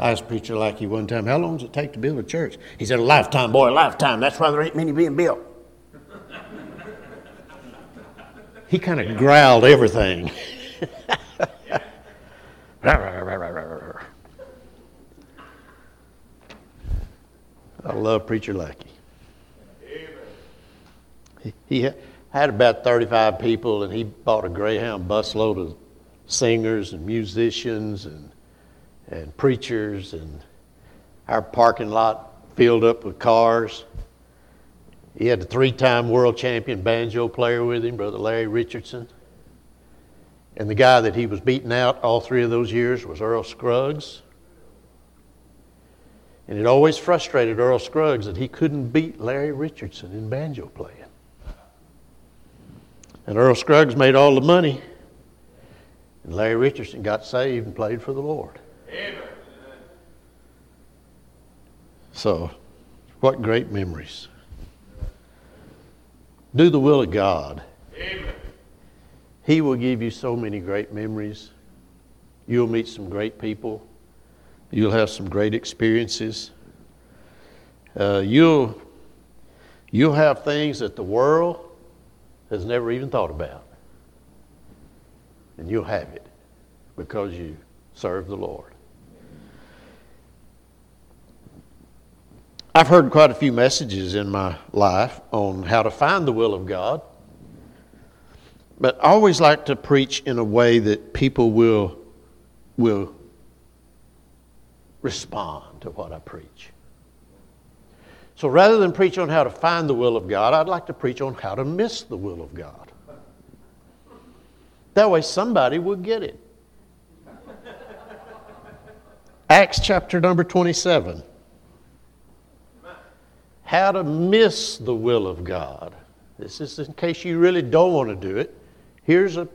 I asked Preacher Lackey one time, How long does it take to build a church? He said, A lifetime, boy, a lifetime. That's why there ain't many being built. he kind of growled everything. I love Preacher Lackey. He, he had about 35 people, and he bought a Greyhound busload of singers and musicians and, and preachers, and our parking lot filled up with cars. He had a three time world champion banjo player with him, Brother Larry Richardson. And the guy that he was beating out all three of those years was Earl Scruggs. And it always frustrated Earl Scruggs that he couldn't beat Larry Richardson in banjo playing. And Earl Scruggs made all the money. And Larry Richardson got saved and played for the Lord. So, what great memories. Do the will of God. Amen. He will give you so many great memories. You'll meet some great people. You'll have some great experiences. Uh, you'll, you'll have things that the world has never even thought about. And you'll have it because you serve the Lord. I've heard quite a few messages in my life on how to find the will of God. But I always like to preach in a way that people will, will respond to what I preach. So rather than preach on how to find the will of God, I'd like to preach on how to miss the will of God. That way somebody will get it. Acts chapter number 27. How to miss the will of God. This is in case you really don't want to do it. Here's, a,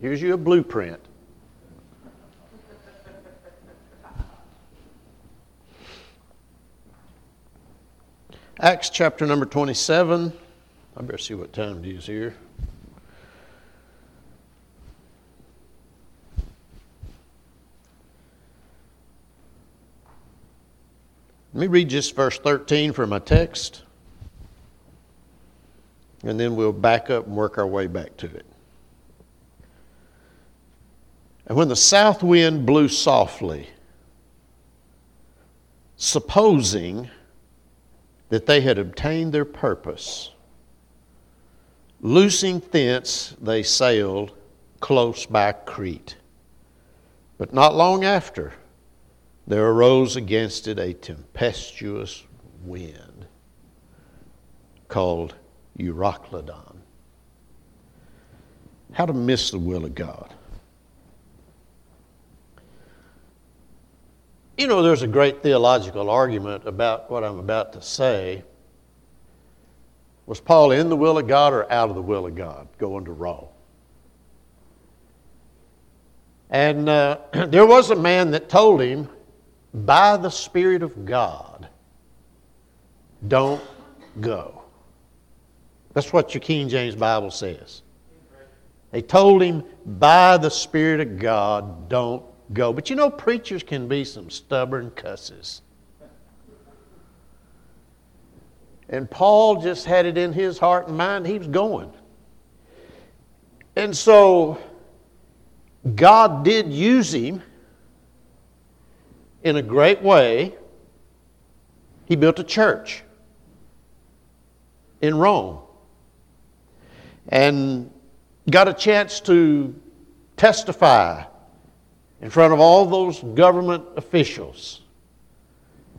here's you a blueprint. Acts chapter number 27. I better see what time it is here. Let me read just verse 13 for my text, and then we'll back up and work our way back to it. And when the south wind blew softly, supposing that they had obtained their purpose. Loosing thence, they sailed close by Crete. But not long after, there arose against it a tempestuous wind called Euroclydon. How to miss the will of God. You know, there's a great theological argument about what I'm about to say. Was Paul in the will of God or out of the will of God going to Rome? And uh, there was a man that told him, by the Spirit of God, don't go. That's what your King James Bible says. They told him, by the Spirit of God, don't go. But you know, preachers can be some stubborn cusses. And Paul just had it in his heart and mind, he was going. And so, God did use him in a great way. He built a church in Rome and got a chance to testify in front of all those government officials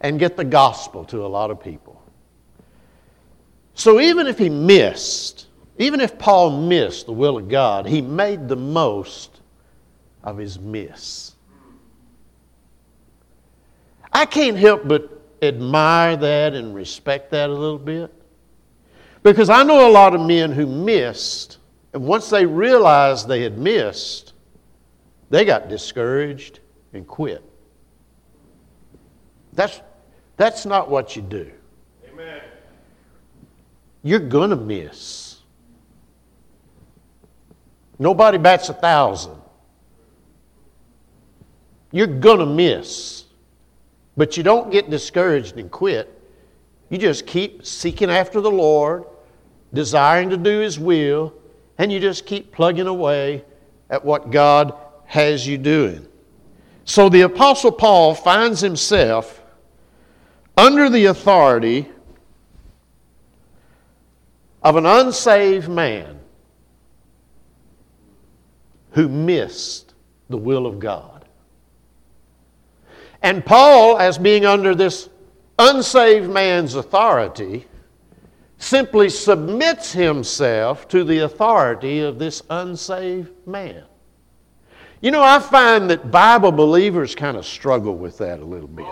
and get the gospel to a lot of people. So even if he missed, even if Paul missed the will of God, he made the most of his miss. I can't help but admire that and respect that a little bit. Because I know a lot of men who missed, and once they realized they had missed, they got discouraged and quit. That's, that's not what you do. Amen. You're going to miss. Nobody bats a thousand. You're going to miss. But you don't get discouraged and quit. You just keep seeking after the Lord, desiring to do His will, and you just keep plugging away at what God has you doing. So the Apostle Paul finds himself under the authority of an unsaved man who missed the will of God. And Paul, as being under this unsaved man's authority, simply submits himself to the authority of this unsaved man. You know, I find that Bible believers kind of struggle with that a little bit.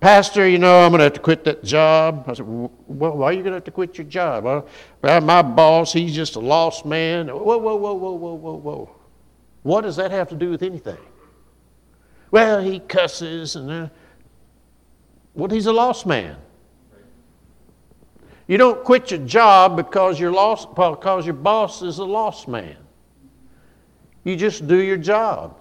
Pastor, you know, I'm going to have to quit that job. I said, well, why are you going to have to quit your job? Well, my boss, he's just a lost man. Whoa, whoa, whoa, whoa, whoa, whoa, whoa. What does that have to do with anything? Well, he cusses and, uh, well, he's a lost man. You don't quit your job because, you're lost, because your boss is a lost man. You just do your job.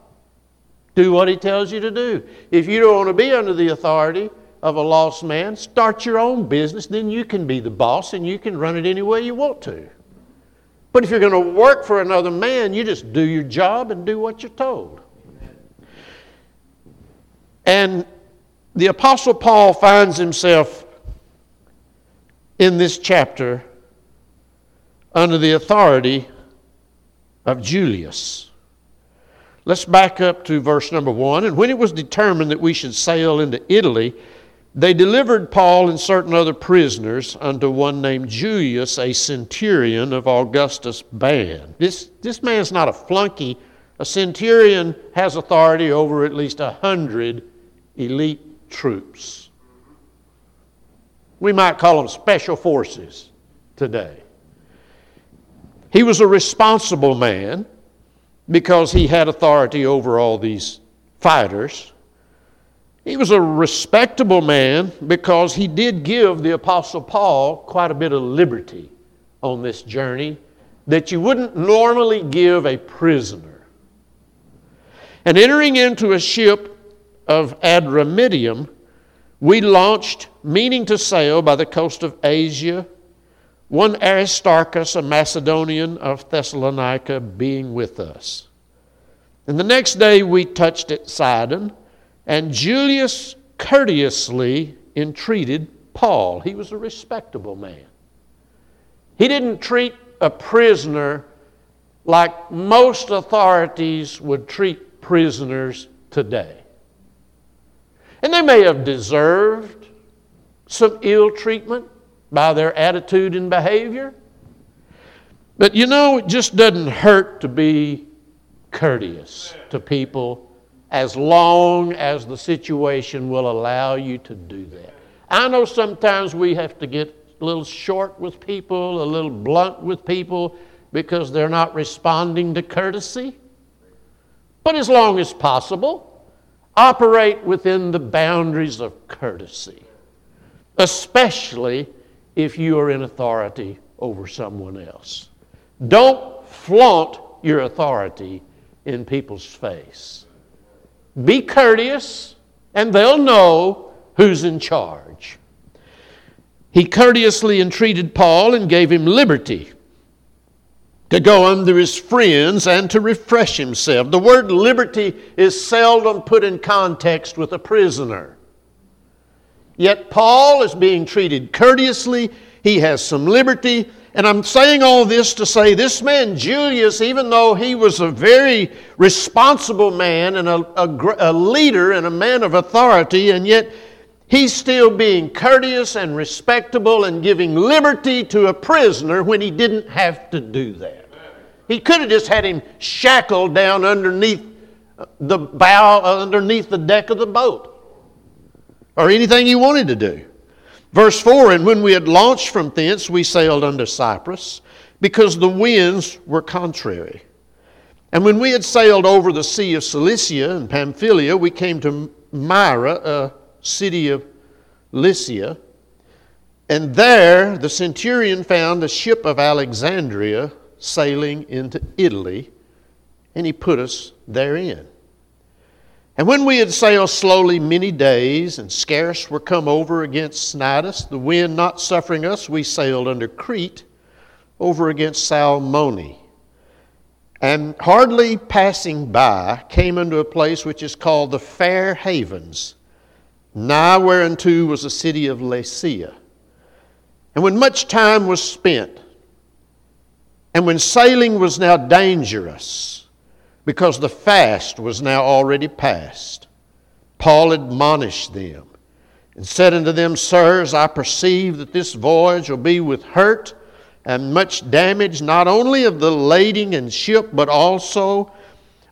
Do what he tells you to do. If you don't want to be under the authority of a lost man, start your own business. Then you can be the boss and you can run it any way you want to. But if you're going to work for another man, you just do your job and do what you're told. And the Apostle Paul finds himself in this chapter under the authority of Julius. Let's back up to verse number one. And when it was determined that we should sail into Italy, they delivered Paul and certain other prisoners unto one named Julius, a centurion of Augustus' band. This, this man's not a flunky. A centurion has authority over at least a hundred elite troops. We might call them special forces today. He was a responsible man because he had authority over all these fighters. He was a respectable man because he did give the Apostle Paul quite a bit of liberty on this journey that you wouldn't normally give a prisoner. And entering into a ship of Adramyttium, we launched, meaning to sail by the coast of Asia one Aristarchus, a Macedonian of Thessalonica, being with us. And the next day we touched at Sidon, and Julius courteously entreated Paul. He was a respectable man. He didn't treat a prisoner like most authorities would treat prisoners today. And they may have deserved some ill treatment by their attitude and behavior. But you know, it just doesn't hurt to be courteous to people as long as the situation will allow you to do that. I know sometimes we have to get a little short with people, a little blunt with people because they're not responding to courtesy. But as long as possible, operate within the boundaries of courtesy, especially if you are in authority over someone else. Don't flaunt your authority in people's face. Be courteous, and they'll know who's in charge. He courteously entreated Paul and gave him liberty to go under his friends and to refresh himself. The word liberty is seldom put in context with a prisoner. Yet Paul is being treated courteously, he has some liberty. And I'm saying all this to say this man, Julius, even though he was a very responsible man and a, a, a leader and a man of authority, and yet he's still being courteous and respectable and giving liberty to a prisoner when he didn't have to do that. He could have just had him shackled down underneath the bow, uh, underneath the deck of the boat or anything he wanted to do. Verse 4 And when we had launched from thence, we sailed unto Cyprus, because the winds were contrary. And when we had sailed over the sea of Cilicia and Pamphylia, we came to Myra, a city of Lycia. And there the centurion found a ship of Alexandria sailing into Italy, and he put us therein. And when we had sailed slowly many days, and scarce were come over against Cnidus, the wind not suffering us, we sailed under Crete over against Salmone. And hardly passing by, came unto a place which is called the Fair Havens, nigh whereunto was the city of Lasea. And when much time was spent, and when sailing was now dangerous, because the fast was now already past, Paul admonished them and said unto them, Sirs, I perceive that this voyage will be with hurt and much damage, not only of the lading and ship, but also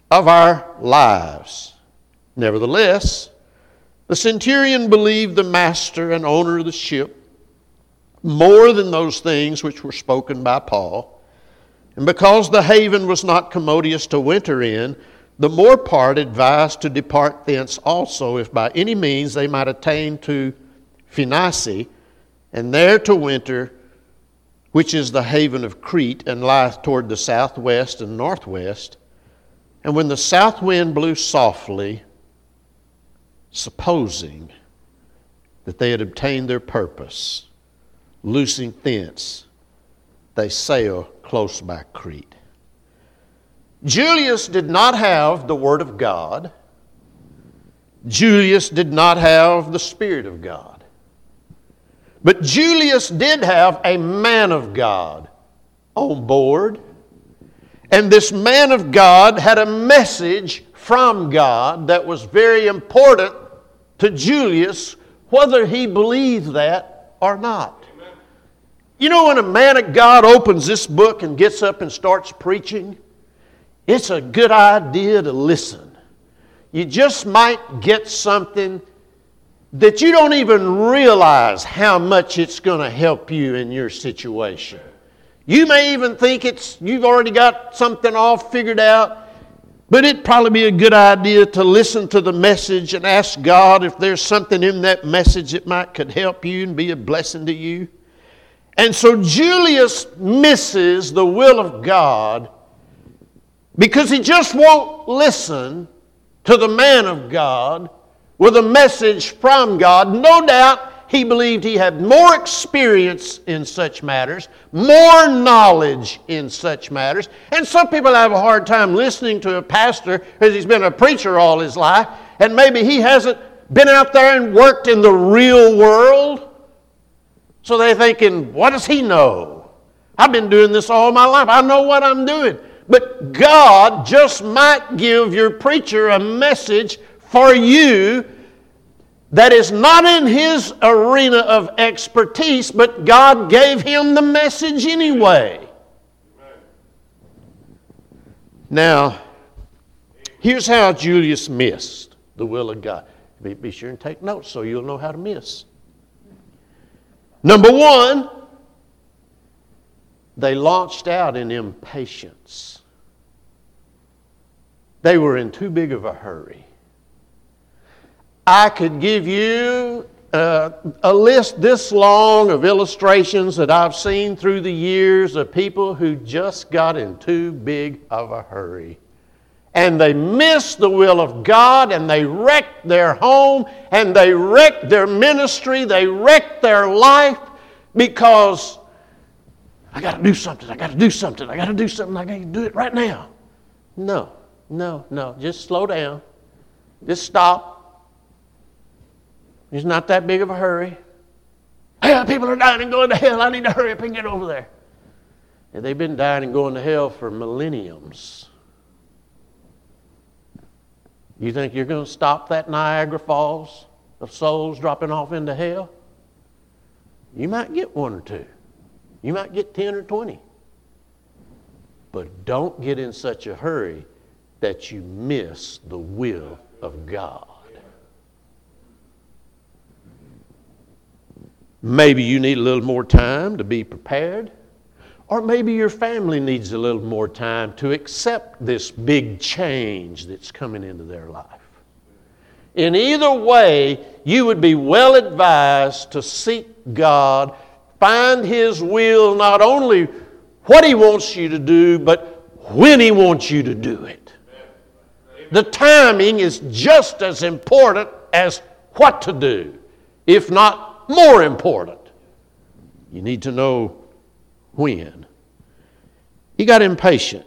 of our lives. Nevertheless, the centurion believed the master and owner of the ship more than those things which were spoken by Paul. And because the haven was not commodious to winter in, the more part advised to depart thence also, if by any means they might attain to Phoenice, and there to winter, which is the haven of Crete, and lieth toward the southwest and northwest. And when the south wind blew softly, supposing that they had obtained their purpose, loosing thence, they sail close by Crete. Julius did not have the Word of God. Julius did not have the Spirit of God. But Julius did have a man of God on board. And this man of God had a message from God that was very important to Julius, whether he believed that or not. You know, when a man of God opens this book and gets up and starts preaching, it's a good idea to listen. You just might get something that you don't even realize how much it's going to help you in your situation. You may even think it's you've already got something all figured out, but it'd probably be a good idea to listen to the message and ask God if there's something in that message that might could help you and be a blessing to you. And so Julius misses the will of God because he just won't listen to the man of God with a message from God. No doubt he believed he had more experience in such matters, more knowledge in such matters. And some people have a hard time listening to a pastor because he's been a preacher all his life, and maybe he hasn't been out there and worked in the real world. So they're thinking, what does he know? I've been doing this all my life. I know what I'm doing. But God just might give your preacher a message for you that is not in his arena of expertise, but God gave him the message anyway. Now, here's how Julius missed the will of God. Be, be sure and take notes so you'll know how to miss. Number one, they launched out in impatience. They were in too big of a hurry. I could give you uh, a list this long of illustrations that I've seen through the years of people who just got in too big of a hurry and they missed the will of God and they wrecked their home and they wrecked their ministry, they wrecked their life because I got to do something, I got to do something, I got to do something, I got to do it right now. No, no, no. Just slow down. Just stop. It's not that big of a hurry. Hey, people are dying and going to hell. I need to hurry up and get over there. And they've been dying and going to hell for millenniums. You think you're going to stop that Niagara Falls of souls dropping off into hell? You might get one or two. You might get 10 or 20. But don't get in such a hurry that you miss the will of God. Maybe you need a little more time to be prepared. Or maybe your family needs a little more time to accept this big change that's coming into their life. In either way, you would be well advised to seek God, find His will, not only what He wants you to do, but when He wants you to do it. The timing is just as important as what to do, if not more important. You need to know when. He got impatient.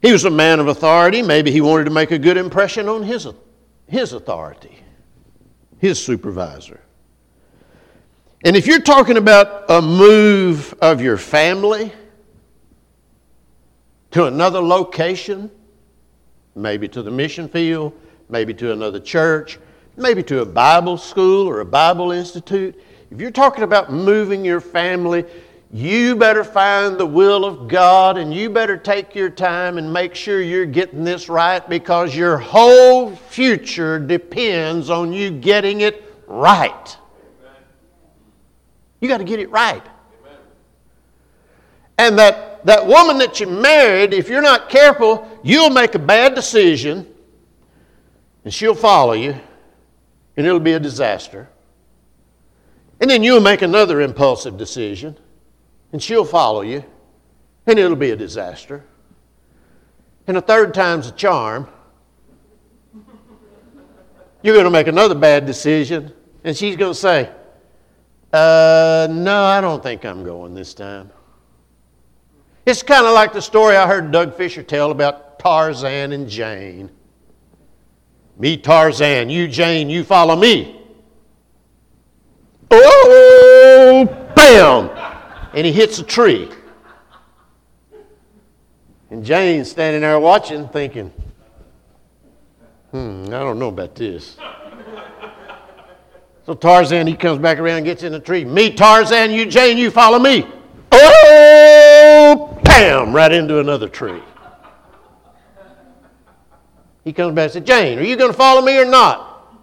He was a man of authority. Maybe he wanted to make a good impression on his, his authority, his supervisor. And if you're talking about a move of your family to another location, maybe to the mission field, maybe to another church, maybe to a Bible school or a Bible institute, if you're talking about moving your family, you better find the will of God and you better take your time and make sure you're getting this right because your whole future depends on you getting it right. You got to get it right. And that, that woman that you married, if you're not careful, you'll make a bad decision and she'll follow you and it'll be a disaster. And then you'll make another impulsive decision and she'll follow you and it'll be a disaster. And a third time's a charm. You're going to make another bad decision and she's going to say, uh, no, I don't think I'm going this time. It's kind of like the story I heard Doug Fisher tell about Tarzan and Jane. Me, Tarzan, you, Jane, you follow me. Oh, bam! And he hits a tree. And Jane's standing there watching, thinking, hmm, I don't know about this. So Tarzan, he comes back around, gets in the tree. Me, Tarzan, you, Jane, you follow me. Oh, bam, right into another tree. He comes back and said, Jane, are you going to follow me or not?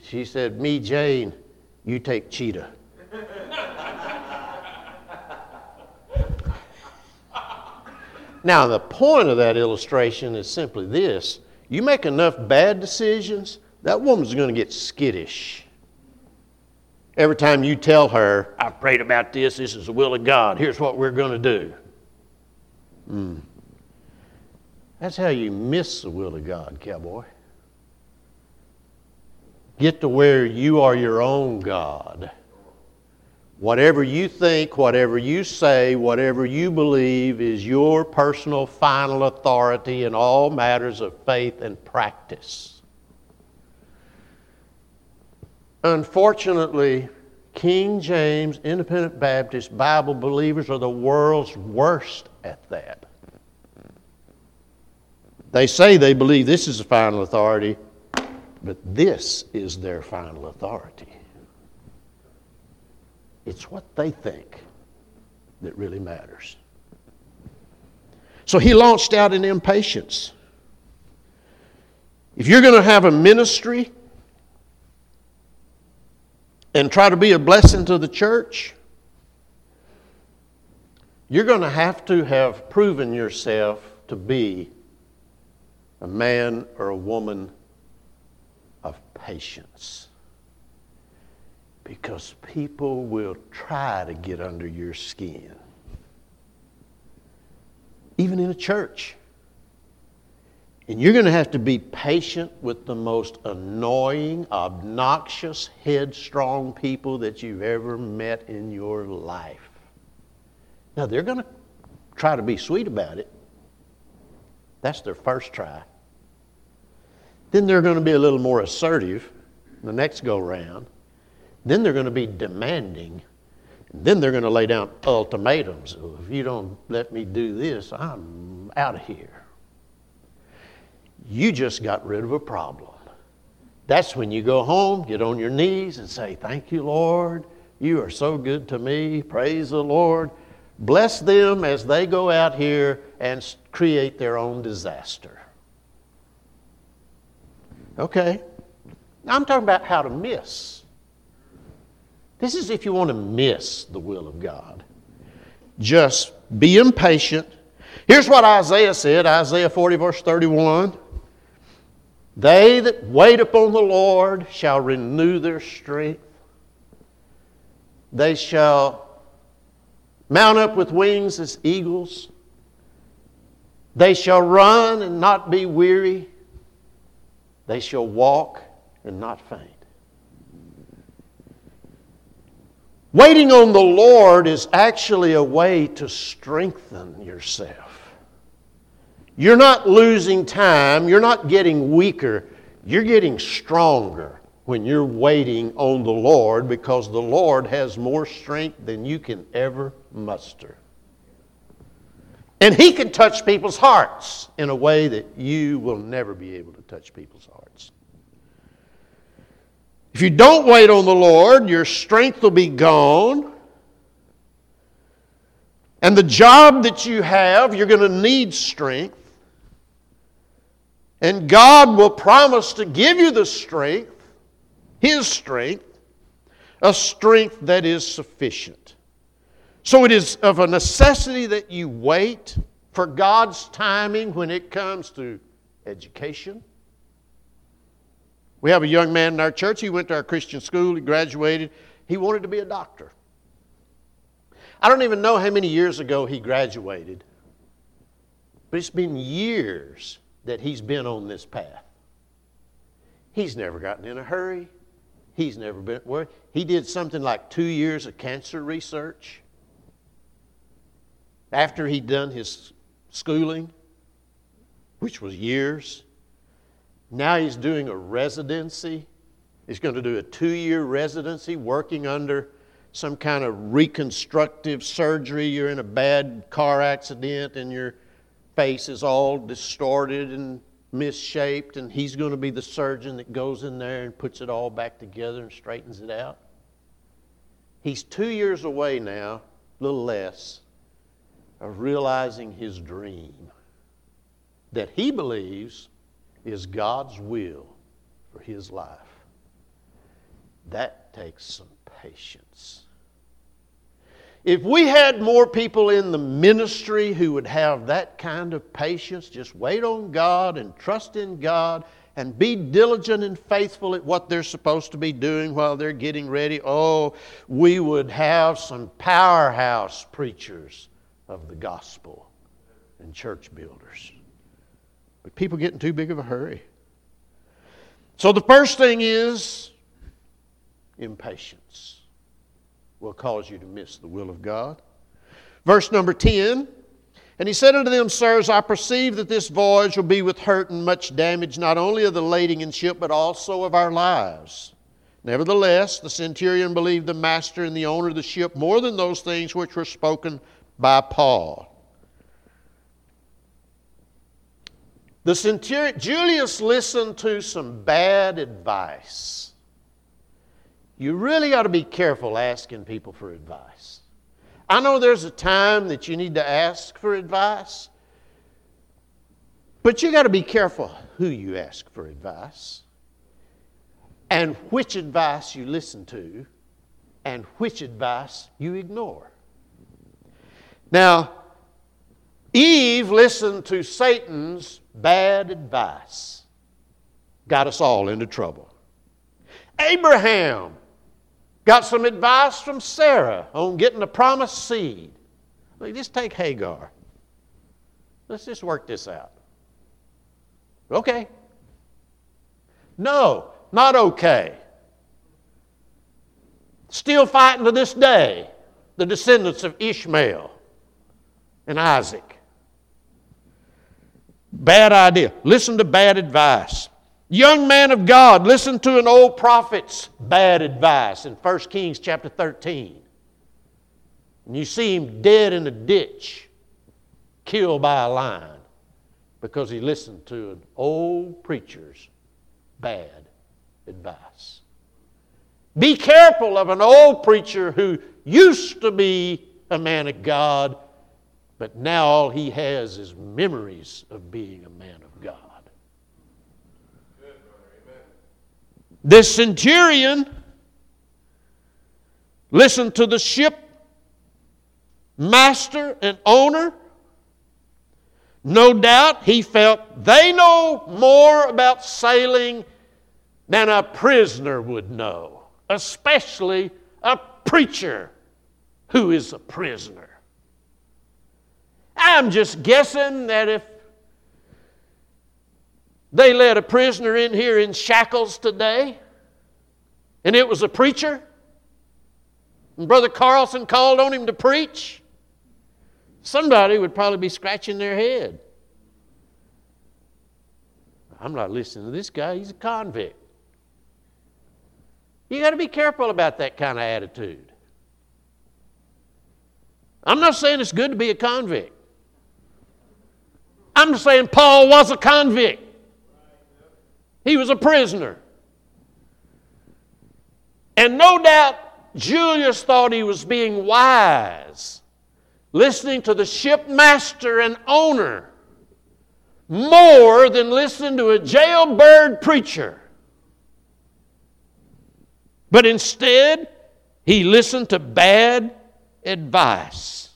She said, Me, Jane, you take Cheetah. now, the point of that illustration is simply this you make enough bad decisions that woman's going to get skittish. Every time you tell her, I've prayed about this, this is the will of God, here's what we're going to do. Mm. That's how you miss the will of God, cowboy. Get to where you are your own God. Whatever you think, whatever you say, whatever you believe is your personal final authority in all matters of faith and practice. Unfortunately, King James Independent Baptist Bible believers are the world's worst at that. They say they believe this is the final authority, but this is their final authority. It's what they think that really matters. So he launched out in impatience. If you're going to have a ministry and try to be a blessing to the church, you're going to have to have proven yourself to be a man or a woman of patience. Because people will try to get under your skin. Even in a church. And you're going to have to be patient with the most annoying, obnoxious, headstrong people that you've ever met in your life. Now, they're going to try to be sweet about it. That's their first try. Then they're going to be a little more assertive the next go round. Then they're going to be demanding. Then they're going to lay down ultimatums. If you don't let me do this, I'm out of here you just got rid of a problem. That's when you go home, get on your knees, and say, Thank you, Lord. You are so good to me. Praise the Lord. Bless them as they go out here and create their own disaster. Okay. I'm talking about how to miss. This is if you want to miss the will of God. Just be impatient. Here's what Isaiah said Isaiah 40, verse 31. They that wait upon the Lord shall renew their strength. They shall mount up with wings as eagles. They shall run and not be weary. They shall walk and not faint. Waiting on the Lord is actually a way to strengthen yourself. You're not losing time, you're not getting weaker, you're getting stronger when you're waiting on the Lord because the Lord has more strength than you can ever muster. And He can touch people's hearts in a way that you will never be able to touch people's hearts. If you don't wait on the Lord, your strength will be gone. And the job that you have, you're going to need strength. And God will promise to give you the strength, His strength, a strength that is sufficient. So it is of a necessity that you wait for God's timing when it comes to education, we have a young man in our church. He went to our Christian school, he graduated. He wanted to be a doctor. I don't even know how many years ago he graduated, but it's been years that he's been on this path. He's never gotten in a hurry. He's never been. He did something like two years of cancer research after he'd done his schooling, which was years. Now he's doing a residency. He's going to do a two year residency working under some kind of reconstructive surgery. You're in a bad car accident and your face is all distorted and misshaped, and he's going to be the surgeon that goes in there and puts it all back together and straightens it out. He's two years away now, a little less, of realizing his dream that he believes is God's will for his life. That takes some patience. If we had more people in the ministry who would have that kind of patience, just wait on God and trust in God and be diligent and faithful at what they're supposed to be doing while they're getting ready, oh, we would have some powerhouse preachers of the gospel and church builders. But people get in too big of a hurry. So the first thing is impatience will cause you to miss the will of God. Verse number 10 And he said unto them, Sirs, I perceive that this voyage will be with hurt and much damage, not only of the lading and ship, but also of our lives. Nevertheless, the centurion believed the master and the owner of the ship more than those things which were spoken by Paul. The centurion, Julius listened to some bad advice. You really ought to be careful asking people for advice. I know there's a time that you need to ask for advice, but you got to be careful who you ask for advice and which advice you listen to and which advice you ignore. Now, Eve listened to Satan's bad advice, got us all into trouble. Abraham got some advice from Sarah on getting the promised seed. Look, just take Hagar. Let's just work this out. Okay. No, not okay. Still fighting to this day, the descendants of Ishmael and Isaac. Bad idea. Listen to bad advice. Young man of God, listen to an old prophet's bad advice in 1 Kings chapter 13. And you see him dead in a ditch, killed by a lion, because he listened to an old preacher's bad advice. Be careful of an old preacher who used to be a man of God but now all he has is memories of being a man of God. This centurion listened to the ship master and owner. No doubt he felt they know more about sailing than a prisoner would know, especially a preacher who is a prisoner. I'm just guessing that if They let a prisoner in here in shackles today, and it was a preacher. And Brother Carlson called on him to preach. Somebody would probably be scratching their head. I'm not listening to this guy, he's a convict. You got to be careful about that kind of attitude. I'm not saying it's good to be a convict. I'm saying Paul was a convict. He was a prisoner. And no doubt Julius thought he was being wise, listening to the shipmaster and owner more than listening to a jailbird preacher. But instead, he listened to bad advice.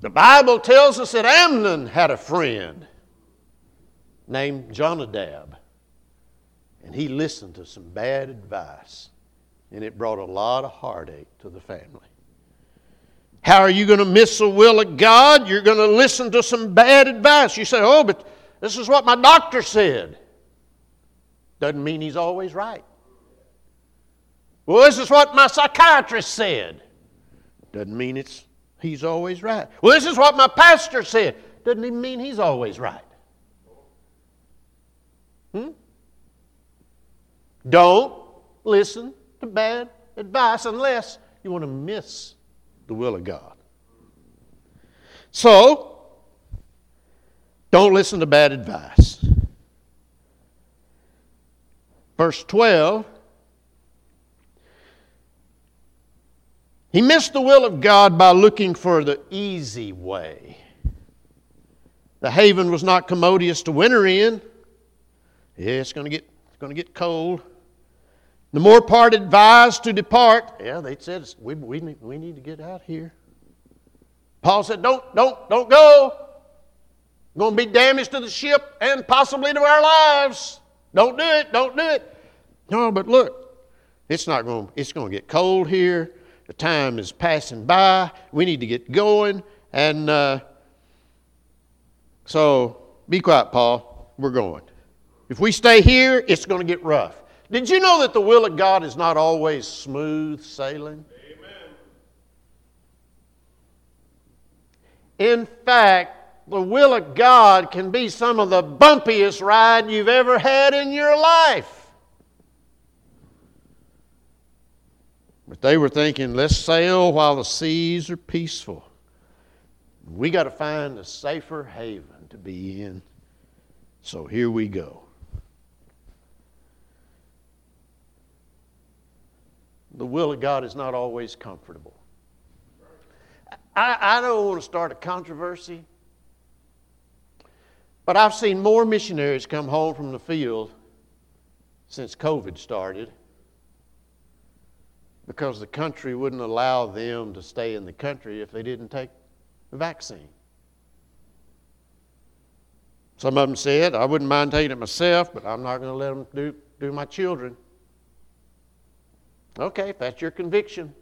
The Bible tells us that Amnon had a friend named Jonadab, and he listened to some bad advice, and it brought a lot of heartache to the family. How are you going to miss the will of God? You're going to listen to some bad advice. You say, oh, but this is what my doctor said. Doesn't mean he's always right. Well, this is what my psychiatrist said. Doesn't mean it's he's always right. Well, this is what my pastor said. Doesn't even mean he's always right. Hmm? Don't listen to bad advice unless you want to miss the will of God. So, don't listen to bad advice. Verse 12 He missed the will of God by looking for the easy way. The haven was not commodious to winter in. Yeah, it's going to get, it's going to get cold. The more part advised to depart. Yeah, they said we, we, need, we need to get out here. Paul said, don't, don't, don't go. Going to be damage to the ship and possibly to our lives. Don't do it. Don't do it. No, but look, it's not going. It's going to get cold here. The time is passing by. We need to get going. And uh, so be quiet, Paul. We're going. If we stay here, it's going to get rough. Did you know that the will of God is not always smooth sailing? Amen. In fact, the will of God can be some of the bumpiest ride you've ever had in your life. But they were thinking, let's sail while the seas are peaceful. We got to find a safer haven to be in. So here we go. The will of God is not always comfortable. I, I don't want to start a controversy, but I've seen more missionaries come home from the field since COVID started because the country wouldn't allow them to stay in the country if they didn't take the vaccine. Some of them said, I wouldn't mind taking it myself, but I'm not going to let them do, do my children. Okay, if that's your conviction,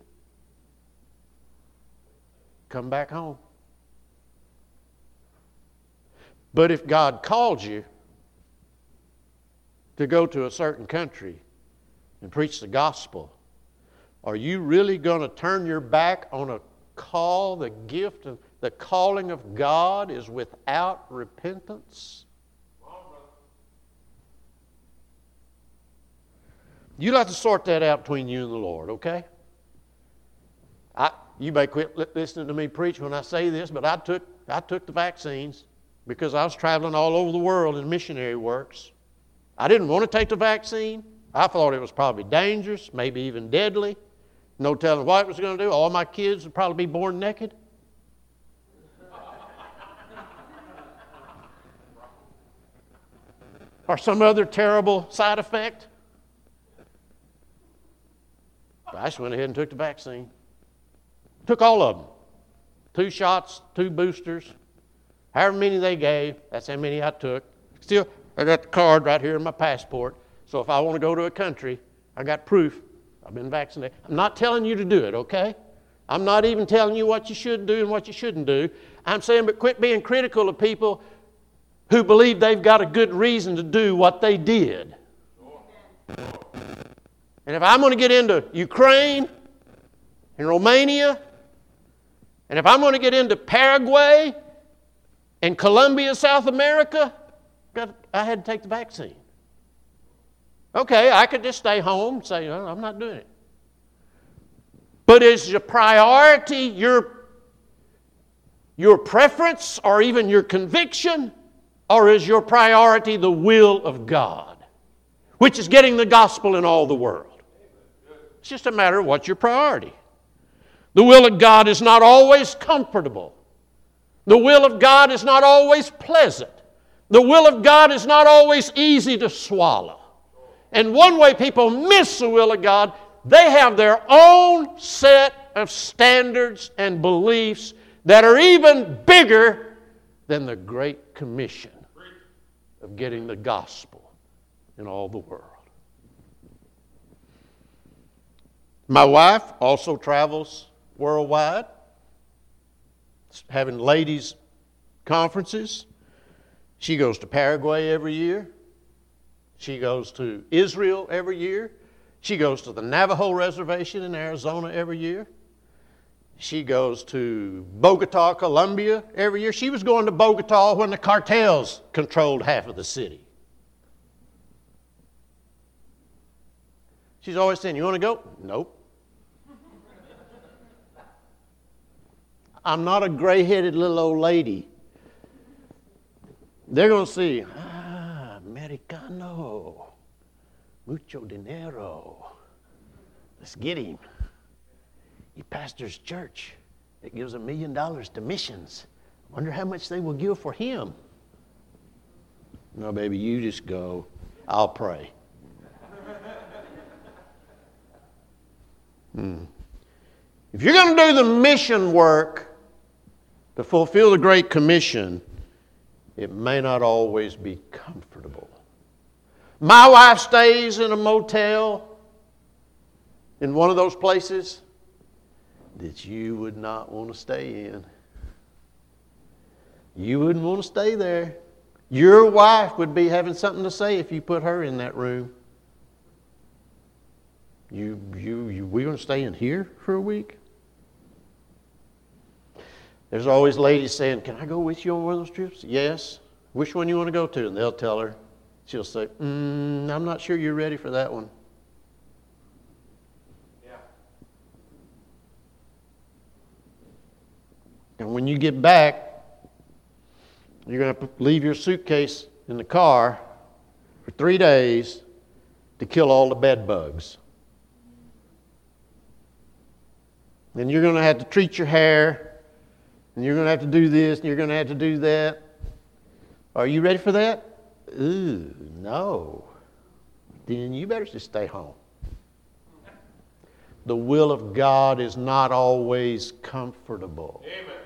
come back home. But if God called you to go to a certain country and preach the gospel, are you really going to turn your back on a call, the gift, of, the calling of God is without repentance? You'll have to sort that out between you and the Lord, okay? I, you may quit listening to me preach when I say this, but I took, I took the vaccines because I was traveling all over the world in missionary works. I didn't want to take the vaccine. I thought it was probably dangerous, maybe even deadly. No telling what it was going to do. All my kids would probably be born naked. or some other terrible side effect. I just went ahead and took the vaccine. Took all of them. Two shots, two boosters. However many they gave, that's how many I took. Still, I got the card right here in my passport. So if I want to go to a country, I got proof I've been vaccinated. I'm not telling you to do it, okay? I'm not even telling you what you should do and what you shouldn't do. I'm saying, but quit being critical of people who believe they've got a good reason to do what they did. And if I'm going to get into Ukraine and Romania, and if I'm going to get into Paraguay and Colombia, South America, I had to take the vaccine. Okay, I could just stay home and say, I'm not doing it. But is your priority your, your preference or even your conviction? Or is your priority the will of God, which is getting the gospel in all the world? It's just a matter of what's your priority. The will of God is not always comfortable. The will of God is not always pleasant. The will of God is not always easy to swallow. And one way people miss the will of God, they have their own set of standards and beliefs that are even bigger than the Great Commission of getting the gospel in all the world. My wife also travels worldwide, having ladies' conferences. She goes to Paraguay every year. She goes to Israel every year. She goes to the Navajo Reservation in Arizona every year. She goes to Bogota, Colombia every year. She was going to Bogota when the cartels controlled half of the city. She's always saying, You want to go? Nope. I'm not a gray headed little old lady. They're going to see, ah, Americano, mucho dinero. Let's get him. He pastors church. It gives a million dollars to missions. Wonder how much they will give for him. No, baby, you just go. I'll pray. If you're going to do the mission work to fulfill the Great Commission, it may not always be comfortable. My wife stays in a motel in one of those places that you would not want to stay in. You wouldn't want to stay there. Your wife would be having something to say if you put her in that room. You, you, you, we going to stay in here for a week? There's always ladies saying, Can I go with you on one of those trips? Yes. Which one you want to go to? And they'll tell her. She'll say, mm, I'm not sure you're ready for that one. Yeah. And when you get back, you're going to leave your suitcase in the car for three days to kill all the bed bugs. Then you're going to have to treat your hair, and you're going to have to do this, and you're going to have to do that. Are you ready for that? Ooh, no. Then you better just stay home. The will of God is not always comfortable. Amen.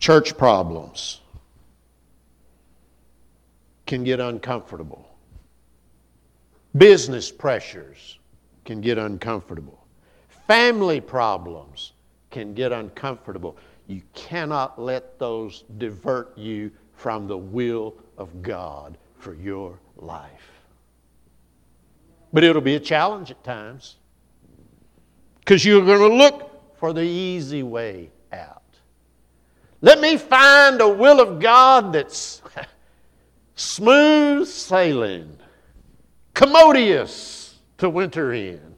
church problems can get uncomfortable. Business pressures can get uncomfortable. Family problems can get uncomfortable. You cannot let those divert you from the will of God for your life. But it'll be a challenge at times because you're going to look for the easy way out. Let me find a will of God that's smooth sailing, commodious to winter in.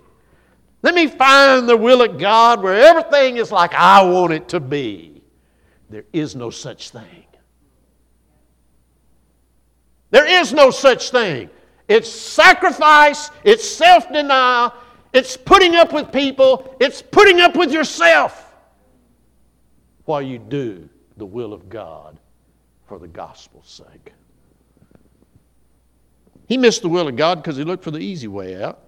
Let me find the will of God where everything is like I want it to be. There is no such thing. There is no such thing. It's sacrifice, it's self denial, it's putting up with people, it's putting up with yourself while you do the will of God for the gospel's sake. He missed the will of God because he looked for the easy way out.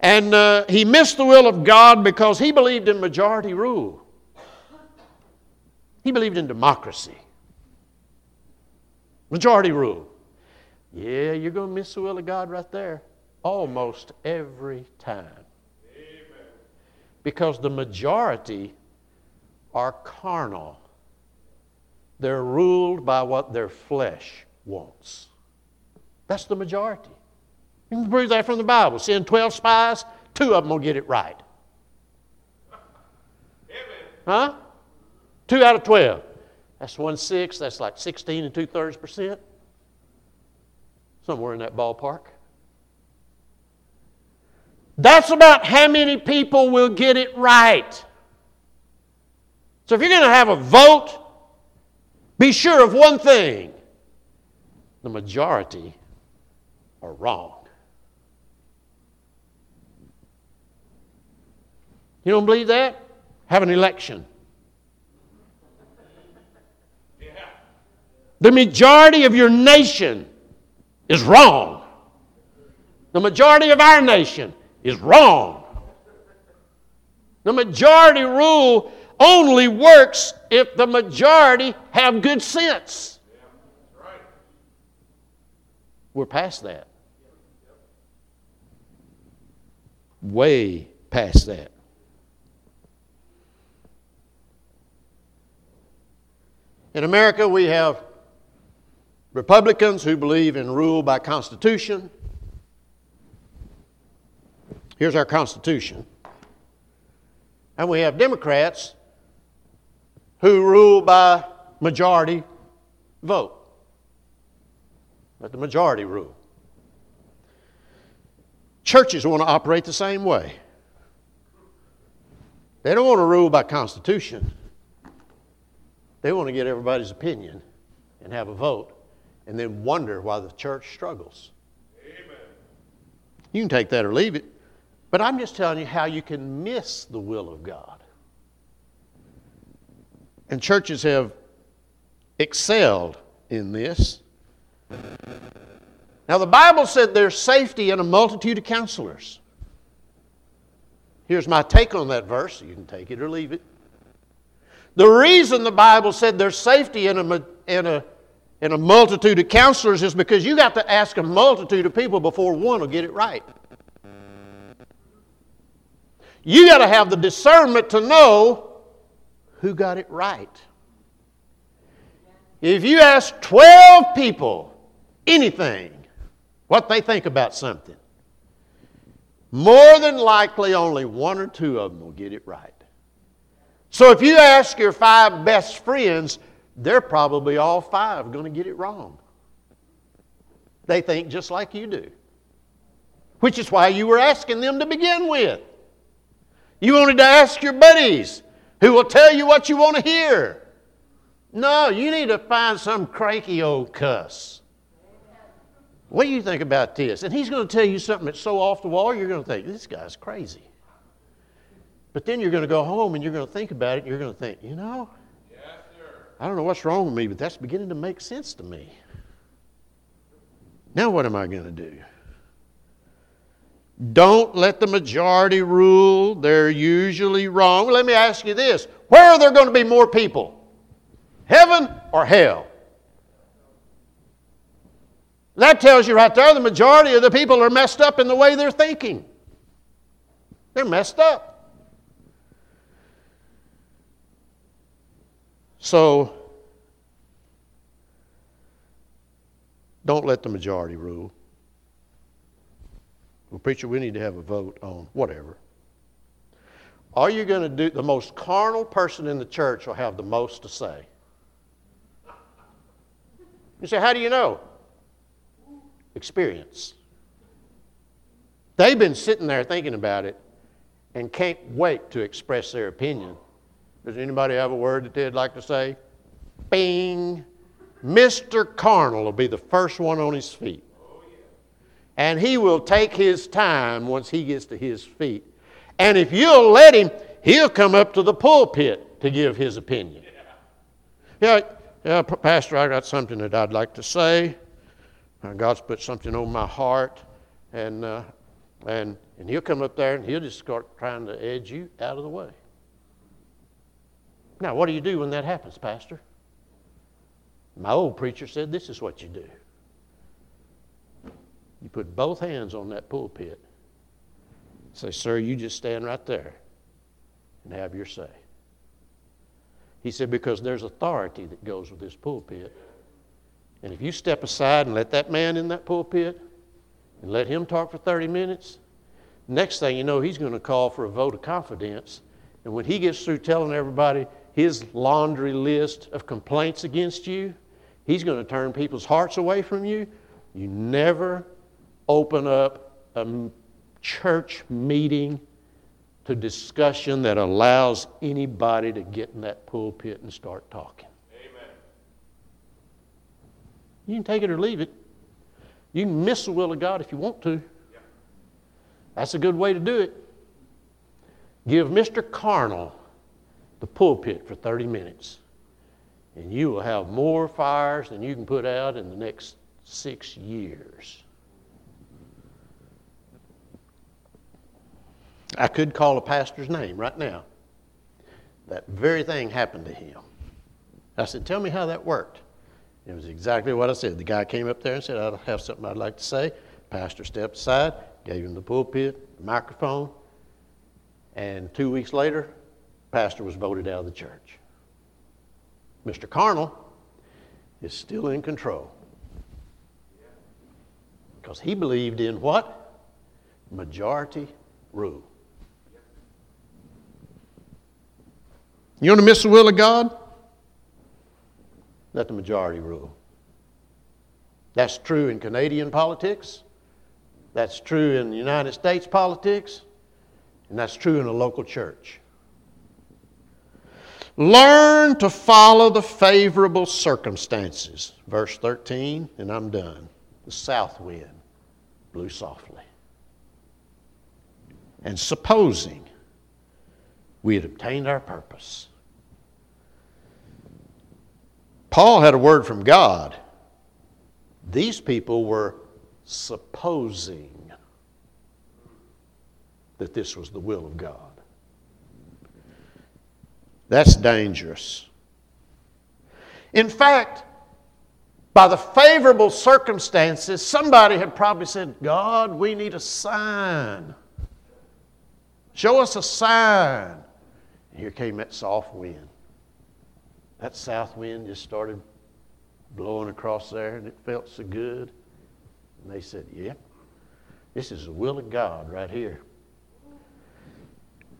And uh, he missed the will of God because he believed in majority rule. He believed in democracy. Majority rule. Yeah, you're going to miss the will of God right there almost every time. Amen. Because the majority are carnal. They're ruled by what their flesh wants. That's the majority. You can prove that from the Bible. Send 12 spies, two of them will get it right. Huh? Two out of 12. That's one six. That's like 16 and two thirds percent. Somewhere in that ballpark. That's about how many people will get it right. So if you're going to have a vote, be sure of one thing the majority are wrong. You don't believe that? Have an election. The majority of your nation is wrong. The majority of our nation is wrong. The majority rule only works if the majority have good sense. We're past that. Way past that. In America, we have Republicans who believe in rule by Constitution. Here's our Constitution. And we have Democrats who rule by majority vote. Let the majority rule. Churches want to operate the same way. They don't want to rule by Constitution. They want to get everybody's opinion and have a vote and then wonder why the church struggles. Amen. You can take that or leave it, but I'm just telling you how you can miss the will of God. And churches have excelled in this. Now, the Bible said there's safety in a multitude of counselors. Here's my take on that verse. You can take it or leave it. The reason the Bible said there's safety in a, in a, in a multitude of counselors is because you got to ask a multitude of people before one will get it right. You got to have the discernment to know who got it right. If you ask 12 people anything, what they think about something, more than likely only one or two of them will get it right. So if you ask your five best friends, they're probably all five going to get it wrong. They think just like you do, which is why you were asking them to begin with. You wanted to ask your buddies who will tell you what you want to hear. No, you need to find some cranky old cuss. What do you think about this? And he's going to tell you something that's so off the wall, you're going to think, this guy's crazy. But then you're going to go home and you're going to think about it and you're going to think, you know, yes, I don't know what's wrong with me, but that's beginning to make sense to me. Now, what am I going to do? Don't let the majority rule. They're usually wrong. Let me ask you this where are there going to be more people? Heaven or hell? That tells you right there the majority of the people are messed up in the way they're thinking. They're messed up. So, don't let the majority rule. Well, preacher, we need to have a vote on whatever. Are you going to do the most carnal person in the church will have the most to say? You say, how do you know? Experience. They've been sitting there thinking about it and can't wait to express their opinion does anybody have a word that they'd like to say? Bing. Mr. Carnal will be the first one on his feet. And he will take his time once he gets to his feet. And if you'll let him, he'll come up to the pulpit to give his opinion. Yeah, yeah Pastor, I got something that I'd like to say. God's put something on my heart. And, uh, and, and he'll come up there and he'll just start trying to edge you out of the way. Now, what do you do when that happens, Pastor? My old preacher said this is what you do. You put both hands on that pulpit. Say, sir, you just stand right there and have your say. He said, Because there's authority that goes with this pulpit. And if you step aside and let that man in that pulpit and let him talk for 30 minutes, next thing you know, he's going to call for a vote of confidence. And when he gets through telling everybody his laundry list of complaints against you, he's going to turn people's hearts away from you. You never open up a church meeting to discussion that allows anybody to get in that pulpit and start talking. You can take it or leave it. You can miss the will of God if you want to. That's a good way to do it. Give Mr. Carnal the pulpit for 30 minutes, and you will have more fires than you can put out in the next six years. I could call a pastor's name right now. That very thing happened to him. I said, Tell me how that worked. It was exactly what I said. The guy came up there and said, I have something I'd like to say. Pastor stepped aside, gave him the pulpit, the microphone, and two weeks later, pastor was voted out of the church. Mr. Carnal is still in control. Because he believed in what? Majority rule. You want to miss the will of God? Let the majority rule. That's true in Canadian politics. That's true in United States politics. And that's true in a local church. Learn to follow the favorable circumstances. Verse 13, and I'm done. The south wind blew softly. And supposing we had obtained our purpose. Paul had a word from God. These people were supposing that this was the will of God. That's dangerous. In fact, by the favorable circumstances, somebody had probably said, God, we need a sign. Show us a sign. And here came that soft wind. That south wind just started blowing across there, and it felt so good. And they said, Yeah, this is the will of God right here.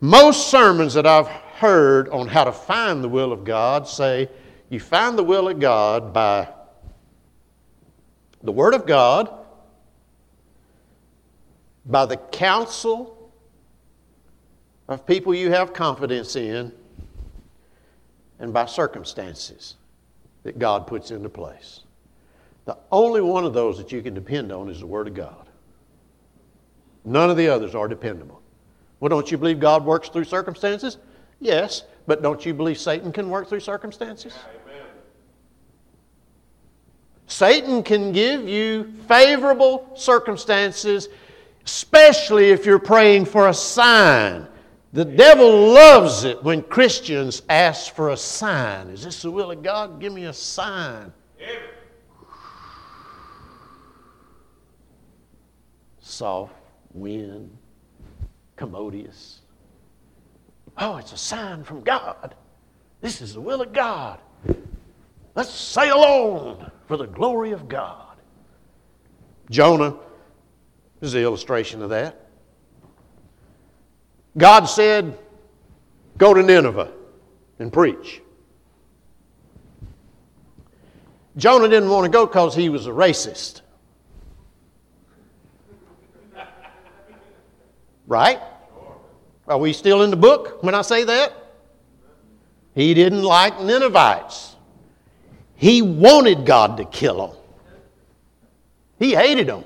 Most sermons that I've heard on how to find the will of God say you find the will of God by the Word of God, by the counsel of people you have confidence in, and by circumstances that God puts into place. The only one of those that you can depend on is the Word of God. None of the others are dependable. Well, don't you believe God works through circumstances? Yes, but don't you believe Satan can work through circumstances? Amen. Satan can give you favorable circumstances, especially if you're praying for a sign the devil loves it when Christians ask for a sign. Is this the will of God? Give me a sign. Soft wind, commodious. Oh, it's a sign from God. This is the will of God. Let's sail on for the glory of God. Jonah is the illustration of that. God said, Go to Nineveh and preach. Jonah didn't want to go because he was a racist. Right? Are we still in the book when I say that? He didn't like Ninevites. He wanted God to kill them. He hated them.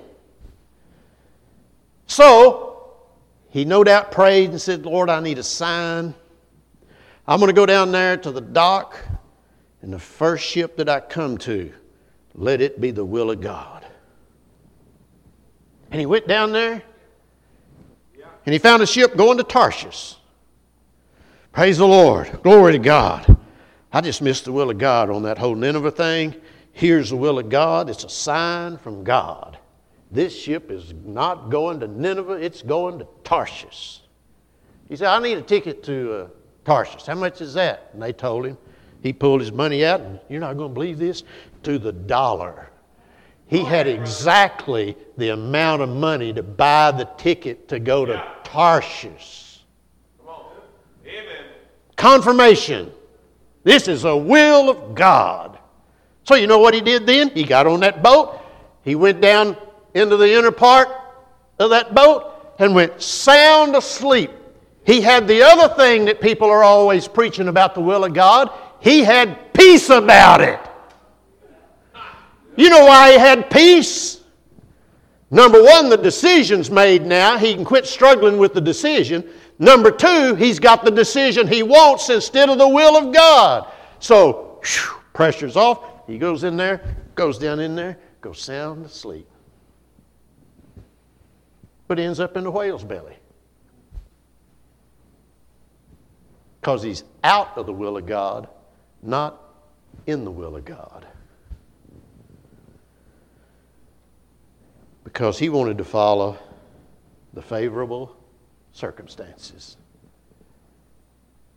So, he no doubt prayed and said, Lord, I need a sign. I'm going to go down there to the dock, and the first ship that I come to, let it be the will of God. And he went down there, and he found a ship going to Tarshish. Praise the Lord. Glory to God. I just missed the will of God on that whole Nineveh thing. Here's the will of God. It's a sign from God. This ship is not going to Nineveh, it's going to Tarshish. He said, I need a ticket to uh, Tarshish. How much is that? And they told him. He pulled his money out, and you're not going to believe this, to the dollar. He had exactly the amount of money to buy the ticket to go to Tarshish. Confirmation. This is a will of God. So, you know what he did then? He got on that boat, he went down into the inner part of that boat, and went sound asleep. He had the other thing that people are always preaching about the will of God. He had peace about it. You know why he had peace? Number one, the decision's made now. He can quit struggling with the decision. Number two, he's got the decision he wants instead of the will of God. So, whew, pressure's off. He goes in there, goes down in there, goes sound asleep. But ends up in the whale's belly. Because he's out of the will of God, not in the will of God. because he wanted to follow the favorable circumstances.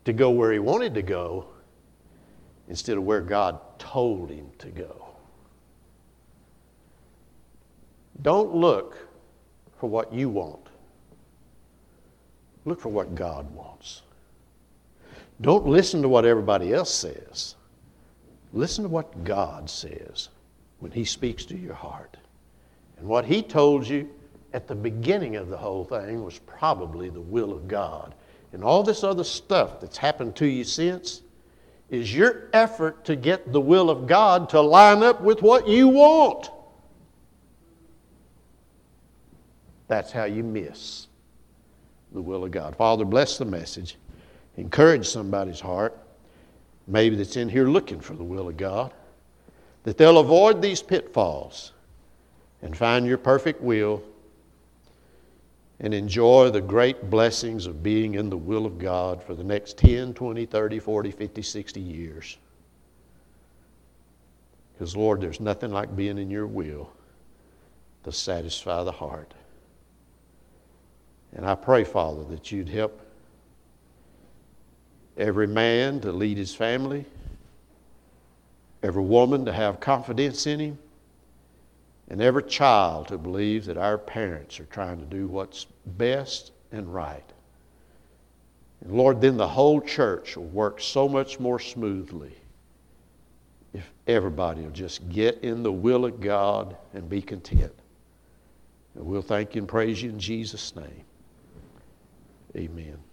To go where he wanted to go instead of where God told him to go. Don't look for what you want, look for what God wants. Don't listen to what everybody else says. Listen to what God says when He speaks to your heart. And what he told you at the beginning of the whole thing was probably the will of God. And all this other stuff that's happened to you since is your effort to get the will of God to line up with what you want. That's how you miss the will of God. Father, bless the message. Encourage somebody's heart, maybe that's in here looking for the will of God, that they'll avoid these pitfalls and find your perfect will and enjoy the great blessings of being in the will of God for the next 10, 20, 30, 40, 50, 60 years. Because, Lord, there's nothing like being in your will to satisfy the heart. And I pray, Father, that you'd help every man to lead his family, every woman to have confidence in him, and every child to believe that our parents are trying to do what's best and right. And Lord, then the whole church will work so much more smoothly if everybody will just get in the will of God and be content. And we'll thank you and praise you in Jesus' name. Amen.